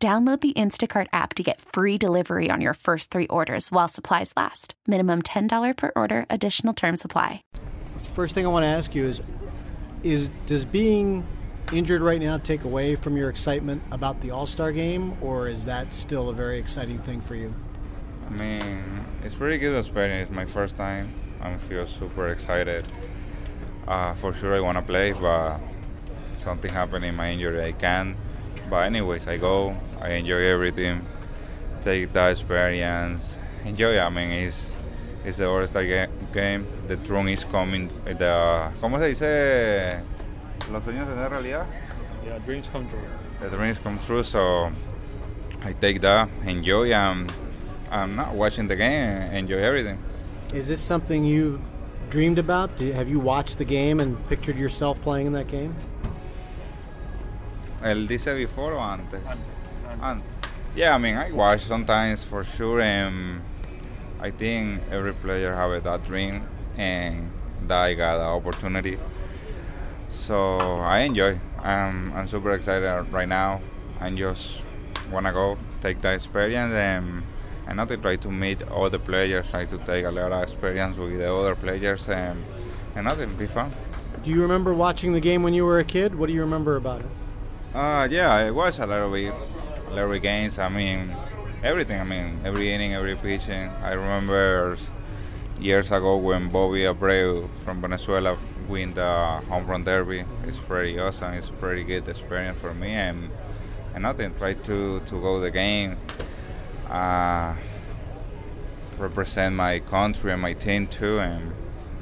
Download the Instacart app to get free delivery on your first three orders while supplies last. Minimum $10 per order, additional term supply. First thing I want to ask you is is does being injured right now take away from your excitement about the All-Star game or is that still a very exciting thing for you? I mean, it's pretty good experience. It's my first time. I feel super excited. Uh, for sure I want to play, but something happened in my injury. I can't. But anyways, I go. I enjoy everything. Take that experience. Enjoy. I mean, it's it's the All Star game. The throne is coming. Eh, the ¿Cómo se dice? Los sueños se hacen realidad. Yeah, dreams come true. The dreams come true. So I take that. Enjoy. And I'm not watching the game. Enjoy everything. Is this something you dreamed about? Have you watched the game and pictured yourself playing in that game? Él dice before o antes? Antes. Yeah, I mean, I watch sometimes for sure, and I think every player have that dream, and that I got the opportunity. So I enjoy. I'm, I'm super excited right now. I just wanna go take the experience and and not to try to meet all the players, try to take a lot of experience with the other players and and nothing, be fun. Do you remember watching the game when you were a kid? What do you remember about it? Uh, yeah, it was a little bit, a little bit games. I mean, everything. I mean, every inning, every pitching. I remember years ago when Bobby Abreu from Venezuela win the home run derby. It's pretty awesome. It's a pretty good experience for me, and and nothing. Try to to go the game, uh, represent my country and my team too, and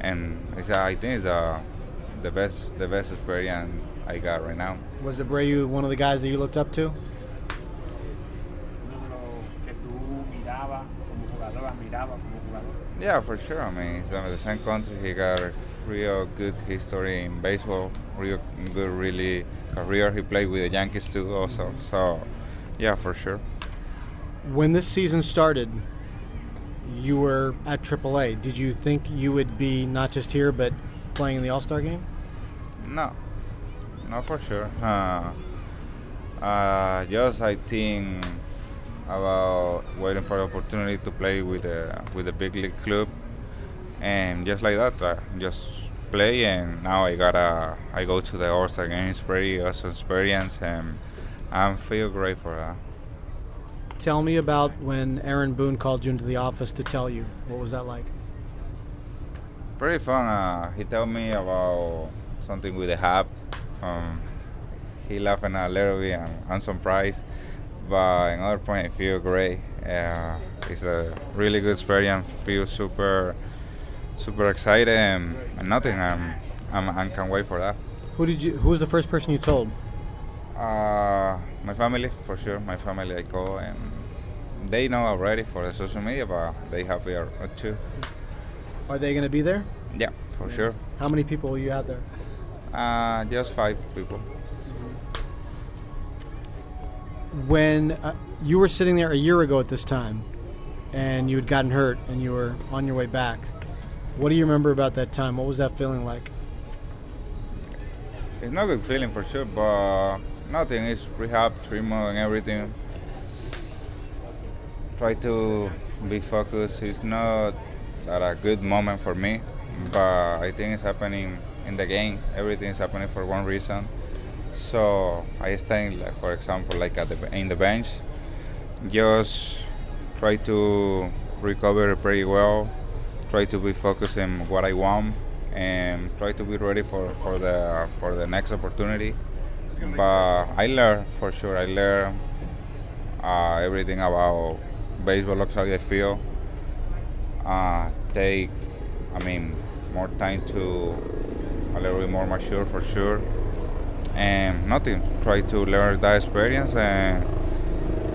and it's, I think it's the best the best experience I got right now. Was Abreu one of the guys that you looked up to? Yeah, for sure. I mean, he's from the same country. He got a real good history in baseball, real good, really career. He played with the Yankees too, also. So, yeah, for sure. When this season started, you were at AAA. Did you think you would be not just here, but playing in the All Star game? No, not for sure. Uh, uh, just I think about waiting for the opportunity to play with a with a big league club, and just like that, uh, just play. And now I gotta I go to the All Star game. It's pretty awesome experience, and I'm feel great for that. Tell me about when Aaron Boone called you into the office to tell you. What was that like? Pretty fun. Uh, he told me about something with the hub. Um, he laughing a little bit. and I'm surprised, but another point, I feel great. Uh, it's a really good experience. Feel super, super excited and, and nothing. I'm, I'm, I can't wait for that. Who did you? Who was the first person you told? Uh, my family, for sure. My family, I call, and they know already for the social media, but they happy too. Are they going to be there? Yeah, for sure. How many people will you have there? Uh, just five people. When uh, you were sitting there a year ago at this time, and you had gotten hurt, and you were on your way back, what do you remember about that time? What was that feeling like? It's not a good feeling for sure, but nothing. It's rehab, treatment, and everything. Try to be focused. It's not that a good moment for me, but I think it's happening in the game. Everything is happening for one reason. So I stay, like, for example, like at the in the bench, just try to recover pretty well. Try to be focused in what I want, and try to be ready for, for the for the next opportunity. But I learn for sure. I learn uh, everything about baseball outside the field. Uh, take, I mean, more time to a little bit more mature for sure. And nothing. Try to learn that experience and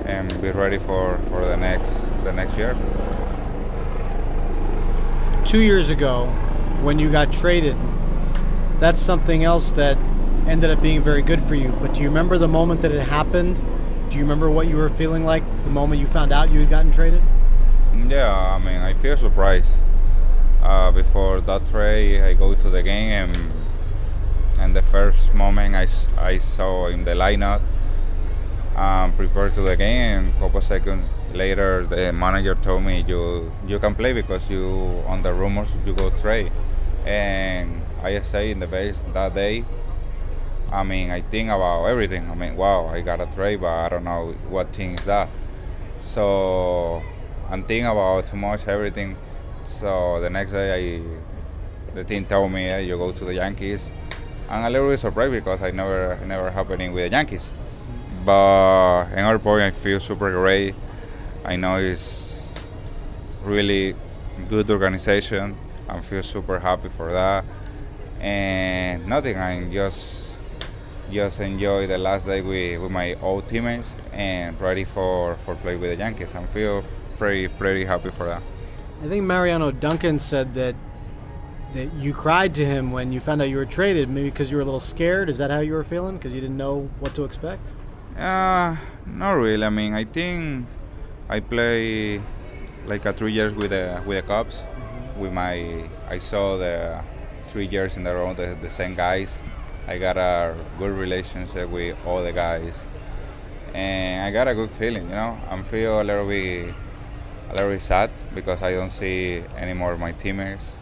and be ready for, for the next the next year. Two years ago, when you got traded, that's something else that ended up being very good for you. But do you remember the moment that it happened? Do you remember what you were feeling like the moment you found out you had gotten traded? Yeah, I mean, I feel surprised. Uh, before that trade, I go to the game and and the first moment I, I saw in the lineup, um, prepared to the game, and a couple seconds later, the manager told me you you can play because you on the rumors you go trade, and I say in the base that day. I mean, I think about everything. I mean, wow, I got a trade, but I don't know what thing is that. So I'm thinking about too much everything. So the next day, I the team told me you go to the Yankees. I'm a little bit surprised because I never never happening with the Yankees. But in our point, I feel super great. I know it's really good organization. I feel super happy for that. And nothing. I'm just just enjoy the last day with, with my old teammates and ready for, for play with the Yankees. I feel pretty pretty happy for that. I think Mariano Duncan said that that you cried to him when you found out you were traded, maybe because you were a little scared. Is that how you were feeling? Because you didn't know what to expect? Uh, not really. I mean, I think I play like a three years with the with the Cubs. Mm-hmm. With my, I saw the three years in a row the, the same guys. I got a good relationship with all the guys, and I got a good feeling. You know, I'm feel a little bit a little bit sad because I don't see any more of my teammates.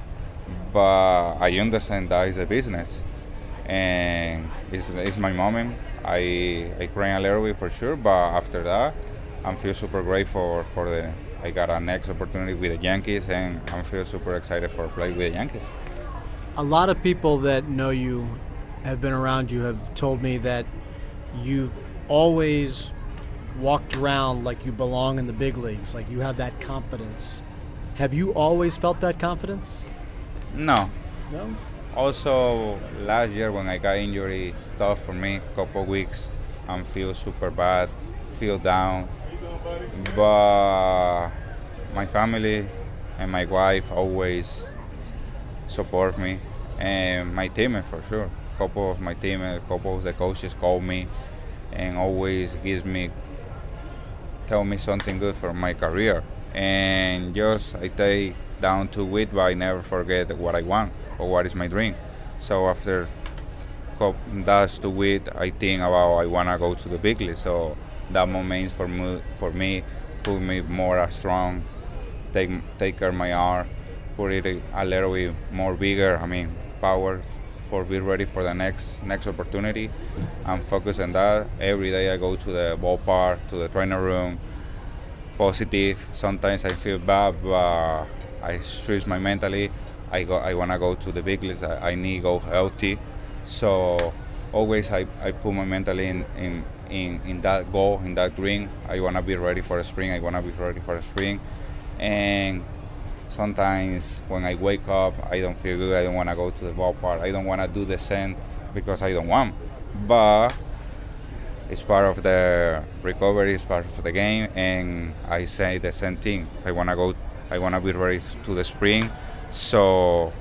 But I understand that is a business, and it's, it's my moment. I I cry a little bit for sure, but after that, I feel super grateful for the. I got a next opportunity with the Yankees, and I feel super excited for play with the Yankees. A lot of people that know you, have been around you, have told me that you've always walked around like you belong in the big leagues, like you have that confidence. Have you always felt that confidence? No. No. Also, last year when I got injury, it's tough for me. Couple weeks, I feel super bad, feel down. But my family and my wife always support me, and my teammate for sure. Couple of my teammates, couple of the coaches call me, and always gives me tell me something good for my career. And just I take down to it, but I never forget what I want or what is my dream. So after that's to it, I think about I wanna go to the big league. So that moment for me, for me, put me more strong, take take care of my arm, put it a little bit more bigger. I mean, power for be ready for the next next opportunity. I'm focused on that. Every day I go to the ballpark, to the trainer room, positive. Sometimes I feel bad, but I switch my mentally. I go. I wanna go to the big leagues. I, I need go healthy. So always I, I put my mentally in, in, in, in that goal, in that dream. I wanna be ready for the spring. I wanna be ready for the spring, and sometimes when I wake up, I don't feel good. I don't want to go to the ballpark. I don't want to do the same because I don't want. But it's part of the recovery. It's part of the game, and I say the same thing. I want to go. I want to be ready to the spring. So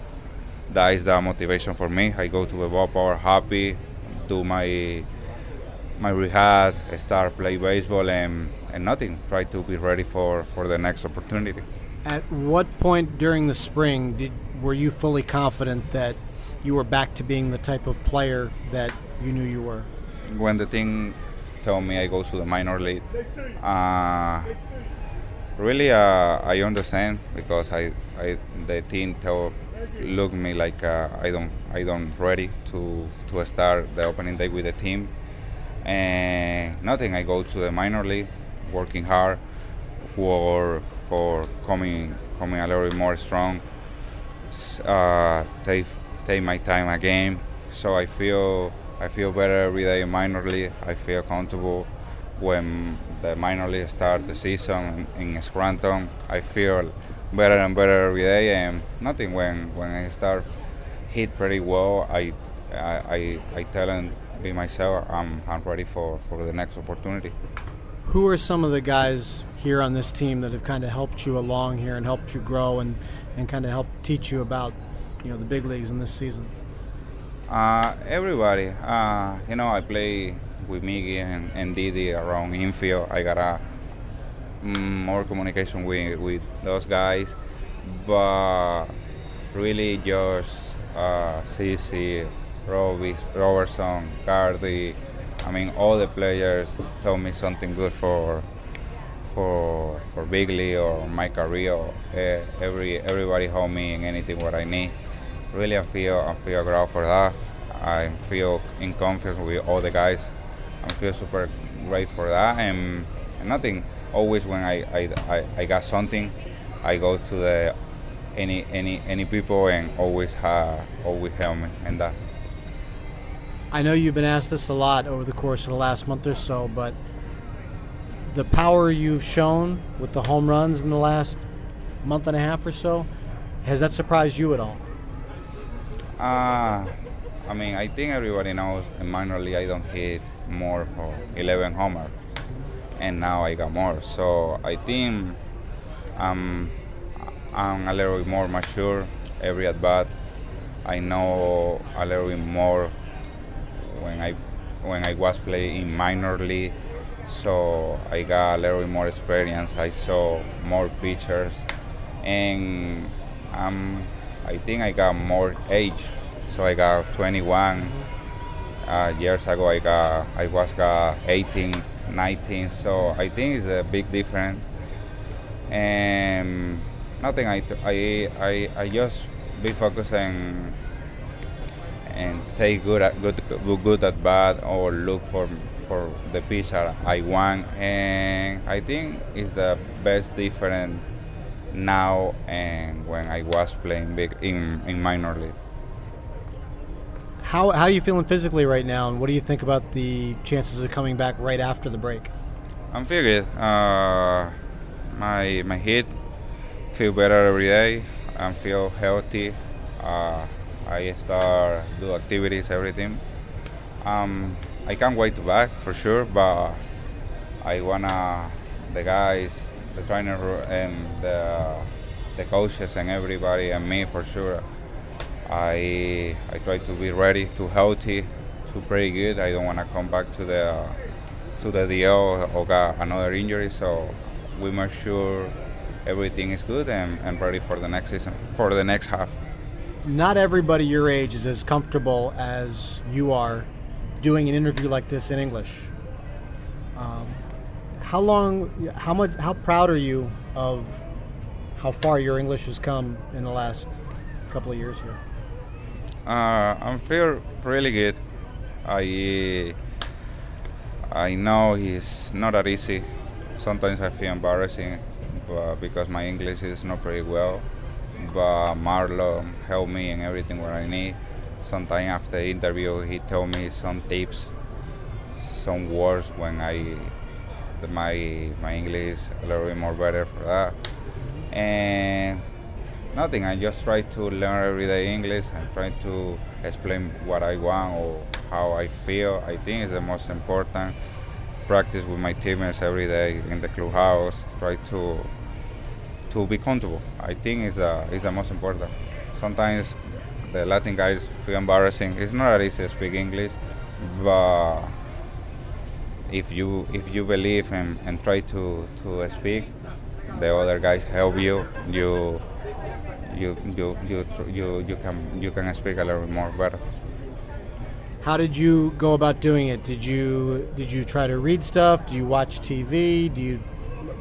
that is the motivation for me. I go to the ballpark happy, do my my rehab, start play baseball, and and nothing. Try to be ready for for the next opportunity. At what point during the spring did were you fully confident that you were back to being the type of player that you knew you were? When the team told me I go to the minor league, uh, really uh, I understand because I, I the team told look me like uh, I don't I don't ready to to start the opening day with the team and nothing I go to the minor league working hard for for coming coming a little bit more strong. Uh, take take my time again, so I feel I feel better every day minorly. I feel comfortable when the minor league start the season in Scranton. I feel better and better every day, and nothing when when I start hit pretty well. I I I, I tell and be myself. I'm I'm ready for for the next opportunity. Who are some of the guys here on this team that have kind of helped you along here and helped you grow and, and kind of helped teach you about you know the big leagues in this season? Uh, everybody. Uh, you know, I play with Miggy and, and Didi around infield. I got a mm, more communication with, with those guys, but really just uh, CC, Robbie, Robertson, Gardy. I mean, all the players told me something good for for for big league or my career. Uh, every everybody helped me in anything what I need. Really, I feel I feel proud for that. I feel in confidence with all the guys. I feel super great for that, and, and nothing. Always when I, I, I, I got something, I go to the any any any people and always have always help me and that. I know you've been asked this a lot over the course of the last month or so, but the power you've shown with the home runs in the last month and a half or so, has that surprised you at all? Uh, I mean, I think everybody knows in minor league I don't hit more for 11 homers, and now I got more. So I think um, I'm a little bit more mature every at bat. I know a little bit more when I when I was playing in minor league, so I got a little bit more experience. I saw more pitchers, and um, I think I got more age. So I got 21. Uh, years ago, I got I was got 18, 19. So I think it's a big difference. And nothing. I I I, I just be focusing and take good at good good at bat or look for for the pitcher I want and I think it's the best difference now and when I was playing big in, in minor league. How, how are you feeling physically right now, and what do you think about the chances of coming back right after the break? I'm feeling good. Uh, my my head feel better every day. I feel healthy. Uh, I start do activities, everything. Um, I can't wait to back for sure, but I wanna the guys, the trainer and the the coaches and everybody and me for sure. I I try to be ready, to healthy, to play good. I don't wanna come back to the to the DL or got another injury, so we make sure everything is good and, and ready for the next season, for the next half. Not everybody your age is as comfortable as you are doing an interview like this in English. Um, how long, how much, how proud are you of how far your English has come in the last couple of years here? Uh, I feel really good. I I know it's not that easy. Sometimes I feel embarrassing because my English is not pretty well. But Marlon helped me in everything what I need. Sometime after the interview, he told me some tips, some words when I my my English a little bit more better for that. And nothing. I just try to learn every day English and try to explain what I want or how I feel. I think is the most important practice with my teammates every day in the clubhouse. Try to to be comfortable. I think is uh, is the most important. Sometimes the Latin guys feel embarrassing. It's not that easy to speak English, but if you if you believe and, and try to, to speak, the other guys help you. You you you you you you can you can speak a little more better. How did you go about doing it? Did you did you try to read stuff? Do you watch TV? Do you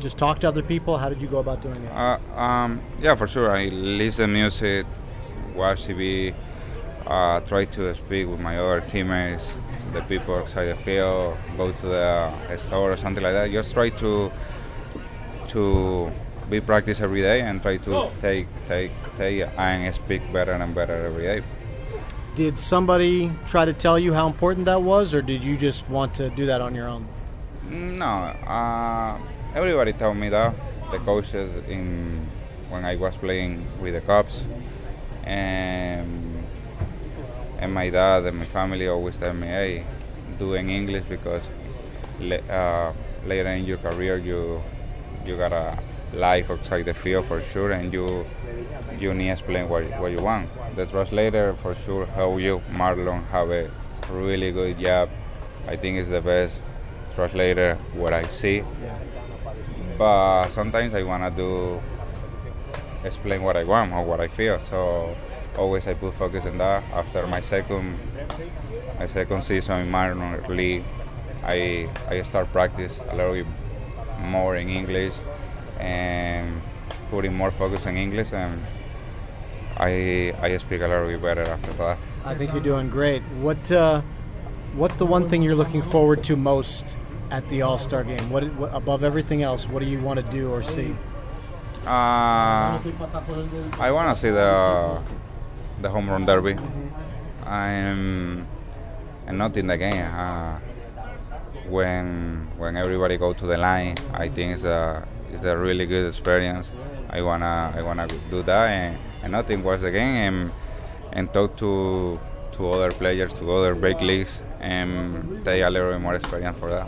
just talk to other people? How did you go about doing it? Uh, um, yeah, for sure. I listen music, watch TV, uh, try to speak with my other teammates, the people outside the field, go to the store or something like that. Just try to to be practice every day and try to take take take and speak better and better every day. Did somebody try to tell you how important that was, or did you just want to do that on your own? No, uh, everybody told me that. The coaches in when I was playing with the Cubs, and and my dad and my family always tell me, "Hey, doing English because uh, later in your career you you got a life outside the field for sure, and you you need to explain what, what you want. The translator for sure help you. Marlon have a really good job. I think it's the best translator what I see. But sometimes I wanna do explain what I want or what I feel. So always I put focus on that. After my second my second season in minor league, I I start practice a little bit more in English and putting more focus on English and I I speak a little bit better after that. I think you're doing great. What uh, what's the one thing you're looking forward to most at the All Star game? What, what above everything else? What do you want to do or see? Uh, I want to see the the home run derby. I'm and not in the game. Uh, when when everybody go to the line, I think it's a it's a really good experience. I wanna I wanna do that and, and nothing was the game and, and talk to to other players, to other big leagues, and take a little bit more experience for that.